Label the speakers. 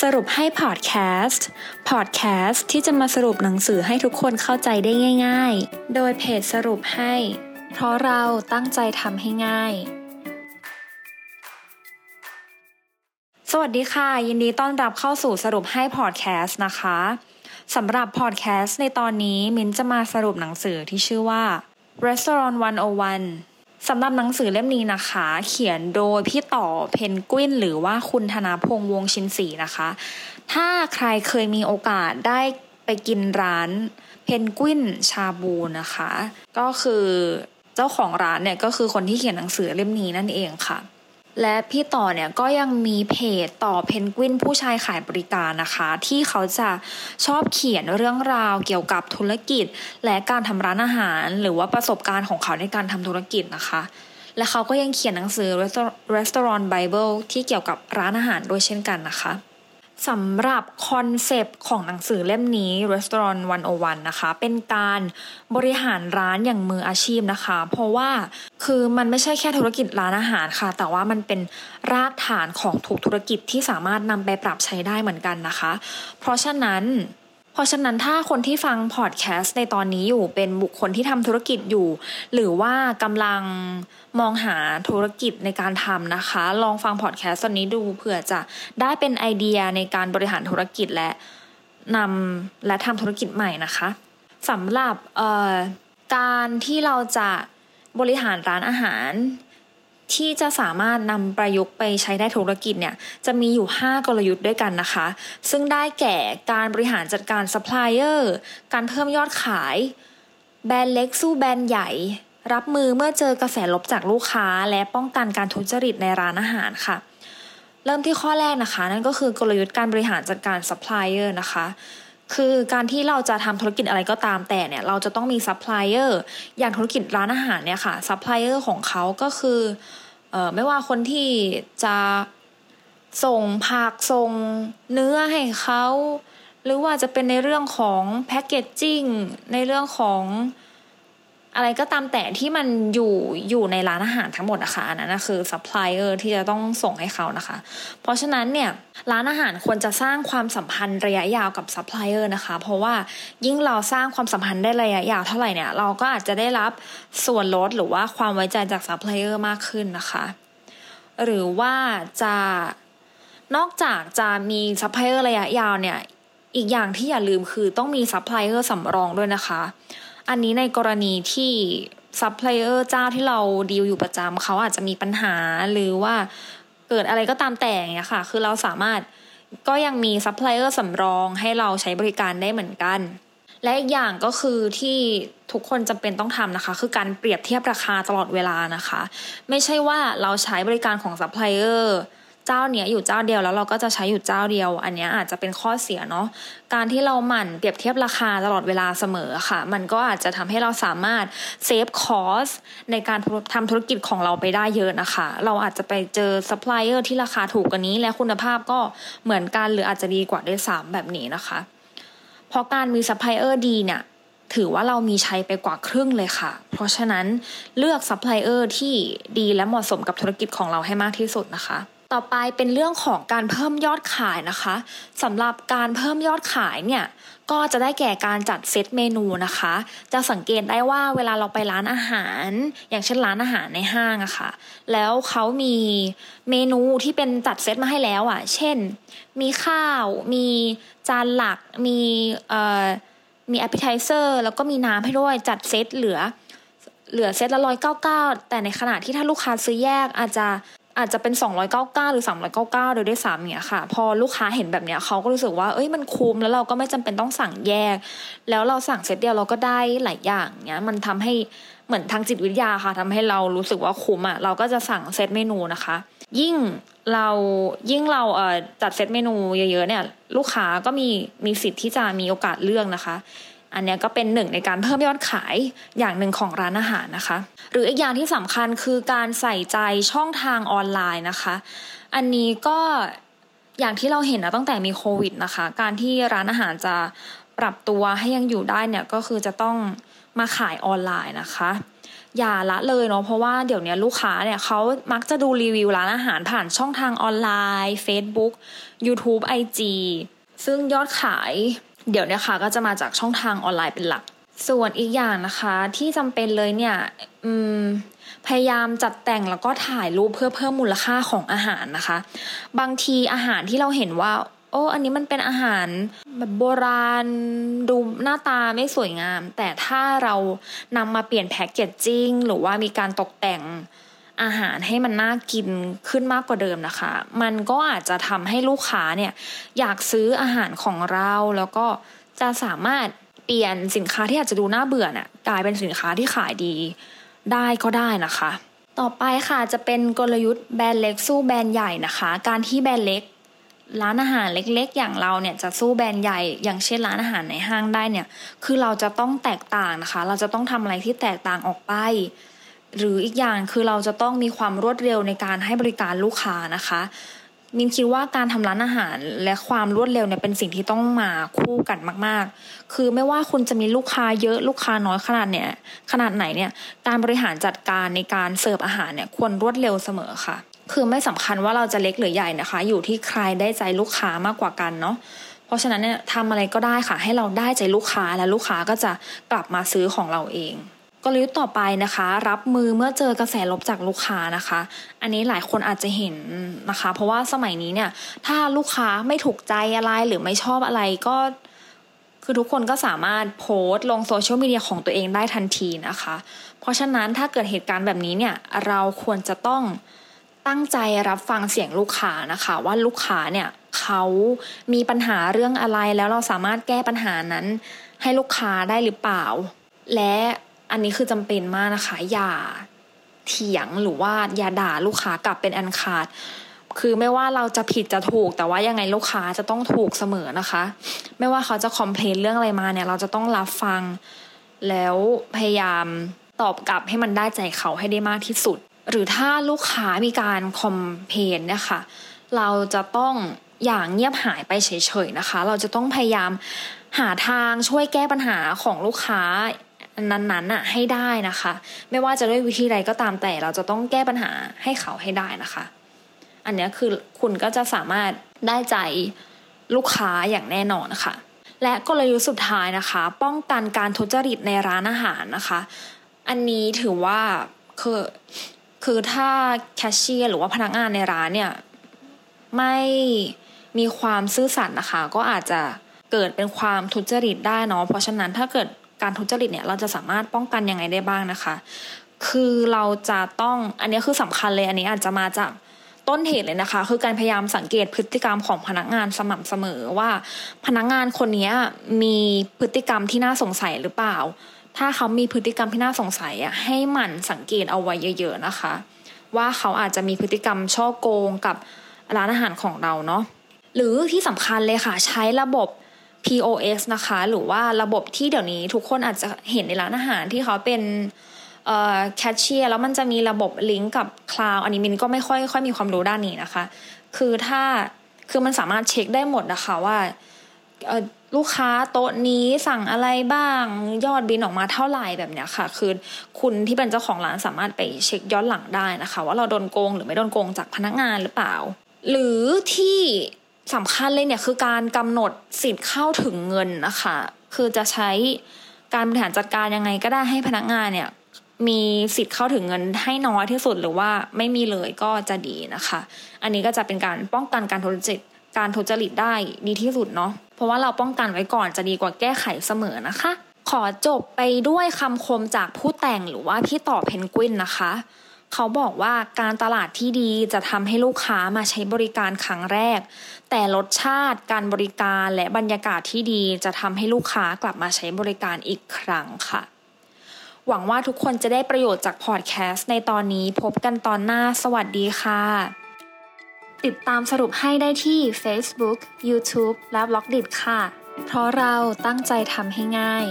Speaker 1: สรุปให้พอดแคสต์ พอดแคสต์ที่จะมาสรุปหนังสือให้ทุกคนเข้าใจได้ง่าย ๆ โดยเพจสรุปให้ เพราะเราตั้งใจทำให้ง่าย สวัสดีค่ะ ยินดีต้อนรับเข้าสู่สรุปให้พอดแคสต์นะคะสำหรับพอดแคสต์ในตอนนี้ มิ้นจะมาสรุปหนังสือที่ชื่อว่า Restaurant 101 สำหรับหนังสือเล่มนี้นะคะ เขียนโดยพี่ต่อเพนกวินหรือว่าคุณธนาพงษ์วงชินศรีนะคะ ถ้าใครเคยมีโอกาสได้ไปกินร้านเพนกวินชาบูนะคะ ก็คือเจ้าของร้านเนี่ยก็คือคนที่เขียนหนังสือเล่มนี้นั่นเองค่ะ และพี่ต่อเนี่ยก็ยังมีเพจต่อเพนกวินผู้ชายขายบริการนะคะ ที่เขาจะชอบเขียนเรื่องราวเกี่ยวกับธุรกิจ และการทำร้านอาหาร หรือว่าประสบการณ์ของเขาในการทำธุรกิจนะคะ และเขาก็ยังเขียนหนังสือ Restaurant Bible ที่เกี่ยวกับร้านอาหารด้วยเช่นกันนะคะ สำหรับคอนเซปต์ของหนังสือเล่มนี้ Restaurant 101 นะคะ เป็นการบริหารร้านอย่างมืออาชีพนะคะ เพราะว่าคือมันไม่ใช่แค่ธุรกิจร้านอาหารค่ะ แต่ว่ามันเป็นรากฐานของถูกธุรกิจที่สามารถนำไปปรับใช้ได้เหมือนกันนะคะ เพราะฉะนั้น เพราะฉะนั้นถ้าคนที่ฟังพอดแคสต์ในตอนนี้อยู่เป็นบุคคลที่ทำธุรกิจอยู่ หรือว่ากำลังมองหาธุรกิจในการทำนะคะ ลองฟังพอดแคสต์ตอนนี้ดูเผื่อจะได้เป็นไอเดียในการบริหารธุรกิจและนำและทำธุรกิจใหม่นะคะสำหรับการที่เราจะบริหารร้านอาหาร ที่จะสามารถนำประยุกต์ไปใช้ได้ทุกธุรกิจเนี่ยจะมีอยู่ 5 กลยุทธ์ด้วยกันนะคะ ซึ่งได้แก่การบริหารจัดการซัพพลายเออร์การเพิ่มยอดขาย แบรนด์เล็กสู้แบรนด์ใหญ่ รับมือเมื่อเจอกระแสลบจากลูกค้า และป้องกันการทุจริตในร้านอาหารค่ะ เริ่มที่ข้อแรกนะคะ นั่นก็คือกลยุทธ์การบริหารจัดการซัพพลายเออร์นะคะ คือการที่เราจะทำธุรกิจอะไรก็ตามแต่เนี่ย เราจะต้องมีซัพพลายเออร์อย่างธุรกิจร้านอาหารเนี่ยค่ะซัพพลายเออร์ของเขาก็คือเอ่อไม่ว่าคนที่จะส่งผักส่งเนื้อให้เขา หรือว่าจะเป็นในเรื่องของ packaging ในเรื่องของ อะไรก็ตามแต่ที่มันอยู่อยู่ในร้านอาหารทั้งหมดนะคะอันนั้นคือซัพพลายเออร์ที่จะต้องส่งให้เขานะคะ เพราะฉะนั้นเนี่ยร้านอาหารควรจะสร้างความสัมพันธ์ระยะยาวกับซัพพลายเออร์นะคะ เพราะว่ายิ่งเราสร้างความสัมพันธ์ได้ระยะยาวเท่าไหร่เนี่ยเราก็อาจจะได้รับส่วนลดหรือว่าความไว้ใจจากซัพพลายเออร์มากขึ้นนะคะ หรือว่าจะนอกจากจะมีซัพพลายเออร์ระยะยาวเนี่ยอีกอย่างที่อย่าลืมคือต้องมีซัพพลายเออร์สำรองด้วยนะคะ อันนี้ในกรณีที่ซัพพลายเออร์เจ้าที่เราดีลอยู่ประจำเขาอาจจะมีปัญหาหรือว่าเกิดอะไรก็ตามแต่เงี้ยค่ะ คือเราสามารถก็ยังมีซัพพลายเออร์สำรองให้เราใช้บริการได้เหมือนกัน และอีกอย่างก็คือที่ทุกคนจำเป็นต้องทำนะคะ คือการเปรียบเทียบราคาตลอดเวลานะคะ ไม่ใช่ว่าเราใช้บริการของซัพพลายเออร์ เจ้าเนี้ยอยู่เจ้าเดียวแล้วเราก็จะใช้อยู่เจ้าเดียว อันนี้อาจจะเป็นข้อเสียเนาะการที่เราหมั่นเปรียบเทียบราคาตลอดเวลาเสมอค่ะ มันก็อาจจะทำให้เราสามารถ save cost ในการทำธุรกิจของเราไปได้เยอะนะคะ เราอาจจะไปเจอซัพพลายเออร์ที่ราคาถูกกว่านี้ และคุณภาพก็เหมือนกันหรืออาจจะดีกว่าด้วยซ้ำแบบนี้นะคะเพราะการมีซัพพลายเออร์ดีเนี่ยถือว่าเรามีชัยไปกว่าครึ่งเลยค่ะ เพราะฉะนั้นเลือกซัพพลายเออร์ที่ดีและเหมาะสมกับธุรกิจของเราให้มากที่สุดนะคะ ต่อไปเป็นเรื่องของการเพิ่มยอดขายนะคะสำหรับการเพิ่มยอดขายเนี่ยก็จะได้แก่การจัดเซตเมนูนะคะ จะสังเกตได้ว่าเวลาเราไปร้านอาหาร อย่างเช่นร้านอาหารในห้างอะค่ะ แล้วเขามีเมนูที่เป็นจัดเซตมาให้แล้วอะเช่น มีข้าว มีจานหลัก มีเอ่อมี Appletiser แล้วก็มีน้ำให้ด้วยจัดเซตเหลือเหลือเซตละร้อยเก้าเก้าแต่ในขณะที่ถ้าลูกค้าซื้อแยกอาจจะ อาจจะเป็น 299 หรือ 399 โดยได้สามเนี่ยค่ะ พอลูกค้าเห็นแบบเนี้ยเขาก็รู้สึกว่าเอ้ยมันคุ้มแล้วเราก็ไม่จำเป็นต้องสั่งแยก แล้วเราสั่งเซตเดียวเราก็ได้หลายอย่างเนี้ยมันทำให้เหมือนทางจิตวิทยาค่ะทำให้เรารู้สึกว่าคุ้มอะเราก็จะสั่งเซตเมนูนะคะ ยิ่งเรายิ่งเราเอ่อจัดเซตเมนูเยอะๆเนี่ย ลูกค้าก็มีมีสิทธิ์ที่จะมีโอกาสเลือกนะคะ อันนี้ก็เป็นหนึ่งในการเพิ่มยอดขายอย่างหนึ่งของร้านอาหารนะคะ หรืออีกอย่างที่สำคัญคือการใส่ใจช่องทางออนไลน์นะคะ อันนี้ก็อย่างที่เราเห็นนะตั้งแต่มีโควิดนะคะ การที่ร้านอาหารจะปรับตัวให้ยังอยู่ได้เนี่ยก็คือจะต้องมาขายออนไลน์นะคะ อย่าละเลยเนาะเพราะว่าเดี๋ยวนี้ลูกค้าเนี่ยเขามักจะดูรีวิวร้านอาหารผ่านช่องทางออนไลน์ Facebook YouTube IG ซึ่งยอดขาย เดี๋ยวนี้ค่ะก็จะมาจากช่องทางออนไลน์เป็นหลัก ส่วนอีกอย่างนะคะที่จำเป็นเลยเนี่ยพยายามจัดแต่งแล้วก็ถ่ายรูปเพื่อเพิ่มมูลค่าของอาหารนะคะ บางทีอาหารที่เราเห็นว่า โอ้ อันนี้มันเป็นอาหารแบบโบราณดูหน้าตาไม่สวยงาม แต่ถ้าเรานำมาเปลี่ยนแพ็กเกจจิ้งหรือว่ามีการตกแต่ง อาหารให้มันน่ากินขึ้นมากกว่าเดิมนะคะ มันก็อาจจะทำให้ลูกค้าเนี่ยอยากซื้ออาหารของเราแล้วก็จะสามารถเปลี่ยนสินค้าที่อาจจะดูน่าเบื่อน่ะกลายเป็นสินค้าที่ขายดีได้ก็ได้นะคะ ต่อไปค่ะจะเป็นกลยุทธ์แบรนด์เล็กสู้แบรนด์ใหญ่นะคะ การที่แบรนด์เล็ก ร้านอาหารเล็กๆ อย่างเราเนี่ยจะสู้แบรนด์ใหญ่ อย่างเช่นร้านอาหารในห้างได้เนี่ย คือเราจะต้องแตกต่างนะคะ เราจะต้องทำอะไรที่แตกต่างออกไป หรืออีกอย่างคือเราจะต้องมีความรวดเร็วในการให้บริการลูกค้านะคะมินคิดว่าการทำร้านอาหารและความรวดเร็วเนี่ยเป็นสิ่งที่ต้องมาคู่กันมาก ๆ คือไม่ว่าคุณจะมีลูกค้าเยอะลูกค้าน้อยขนาดเนี่ยขนาดไหนเนี่ยการบริหารจัดการในการเสิร์ฟอาหารเนี่ยควรรวดเร็วเสมอค่ะ คือไม่สำคัญว่าเราจะเล็กหรือใหญ่นะคะ อยู่ที่ใครได้ใจลูกค้ามากกว่ากันเนาะเพราะฉะนั้นเนี่ยทำอะไรก็ได้ค่ะ ให้เราได้ใจลูกค้าและลูกค้าก็จะกลับมาซื้อของเราเอง กลยุทธ์ต่อไปนะคะ รับมือเมื่อเจอกระแสลบจากลูกค้านะคะ อันนี้หลายคนอาจจะเห็นนะคะ เพราะว่าสมัยนี้เนี่ยถ้าลูกค้าไม่ถูกใจอะไรหรือไม่ชอบอะไรก็คือทุกคนก็สามารถโพสต์ลงโซเชียลมีเดียของตัวเองได้ทันทีนะคะ เพราะฉะนั้นถ้าเกิดเหตุการณ์แบบนี้เนี่ยเราควรจะต้องตั้งใจรับฟังเสียงลูกค้านะคะ ว่าลูกค้าเนี่ยเขามีปัญหาเรื่องอะไรแล้วเราสามารถแก้ปัญหานั้นให้ลูกค้าได้หรือเปล่า และ อันนี้คือจำเป็นมากนะคะ อย่าเถียงหรือว่าอย่าด่าลูกค้ากลับเป็นอันขาด คือไม่ว่าเราจะผิดจะถูก แต่ว่ายังไงลูกค้าจะต้องถูกเสมอนะคะ ไม่ว่าเขาจะคอมเพลนเรื่องอะไรมาเนี่ย เราจะต้องรับฟัง แล้วพยายามตอบกลับให้มันได้ใจเขาให้ได้มากที่สุด หรือถ้าลูกค้ามีการคอมเพลนเนี่ยค่ะเราจะต้องอย่างเงียบหายไปเฉยๆนะคะ เราจะต้องพยายามหาทางช่วยแก้ปัญหาของลูกค้า นั้นๆน่ะให้ได้นะคะ ไม่ว่าจะด้วยวิธีใดก็ตามแต่เราจะต้องแก้ปัญหาให้เขาให้ได้นะคะ อันนี้คือคุณก็จะสามารถได้ใจลูกค้าอย่างแน่นอนนะค่ะและกลยุทธ์สุดท้ายนะคะ ป้องกันการทุจริตในร้านอาหารนะคะ อันนี้ถือว่าคือคือถ้าแคชเชียร์หรือว่าพนักงานในร้านเนี่ยไม่มีความซื่อสัตย์นะคะ ก็อาจจะเกิดเป็นความทุจริตได้เนาะเพราะฉะนั้นถ้าเกิด การทุจริตเนี่ยเราจะสามารถป้องกันยังไงได้บ้างนะคะ คือเราจะต้องอันนี้คือสำคัญเลยอันนี้อาจจะมาจากต้นเหตุเลยนะคะ คือการพยายามสังเกตพฤติกรรมของพนักงานสม่ำเสมอว่า พนักงานคนนี้มีพฤติกรรมที่น่าสงสัยหรือเปล่า ถ้าเขามีพฤติกรรมที่น่าสงสัยอะให้หมั่นสังเกตเอาไว้เยอะ ๆนะคะ ว่าเขาอาจจะมีพฤติกรรมช่อโกงกับร้านอาหารของเราเนาะหรือที่สำคัญเลยค่ะ ใช้ระบบ POS นะคะ หรือว่าระบบที่เดี๋ยวนี้ทุกคนอาจจะเห็นในร้านอาหารที่เขาเป็นแคชเชียร์แล้วมันจะมีระบบลิงก์กับคลาวอันนี้มินก็ไม่ค่อยค่อยมีความรู้ด้านนี้นะคะ คือถ้าคือมันสามารถเช็คได้หมดนะคะว่าลูกค้าโต๊ะนี้สั่งอะไรบ้าง ยอดบินออกมาเท่าไหร่แบบเนี้ยค่ะ คือคุณที่เป็นเจ้าของร้านสามารถไปเช็คย้อนหลังได้นะคะ ว่าเราโดนโกงหรือไม่โดนโกงจากพนักงานหรือเปล่า หรือที่ สำคัญเลยเนี่ยคือการกำหนดสิทธิ์เข้าถึงเงินนะคะ คือจะใช้การบริหารจัดการยังไงก็ได้ให้พนักงานเนี่ยมีสิทธิ์เข้าถึงเงินให้น้อยที่สุดหรือว่าไม่มีเลยก็จะดีนะคะ อันนี้ก็จะเป็นการป้องกันการทุจริตการทุจริตได้ดีที่สุดเนาะเพราะว่าเราป้องกันไว้ก่อนจะดีกว่าแก้ไขเสมอนะคะ ขอจบไปด้วยคำคมจากผู้แต่งหรือว่าพี่ต่อเพนกวินนะคะ เขาบอกว่าการตลาดที่ดีจะทำให้ลูกค้ามาใช้บริการครั้งแรก แต่รสชาติการบริการและบรรยากาศที่ดีจะทำให้ลูกค้ากลับมาใช้บริการอีกครั้งค่ะ หวังว่าทุกคนจะได้ประโยชน์จากพอดแคสต์ในตอนนี้พบกันตอนหน้าสวัสดีค่ะ ติดตามสรุปให้ได้ที่ Facebook, YouTube และ b ล็อกดิค่ะ เพราะเราตั้งใจทำให้ง่าย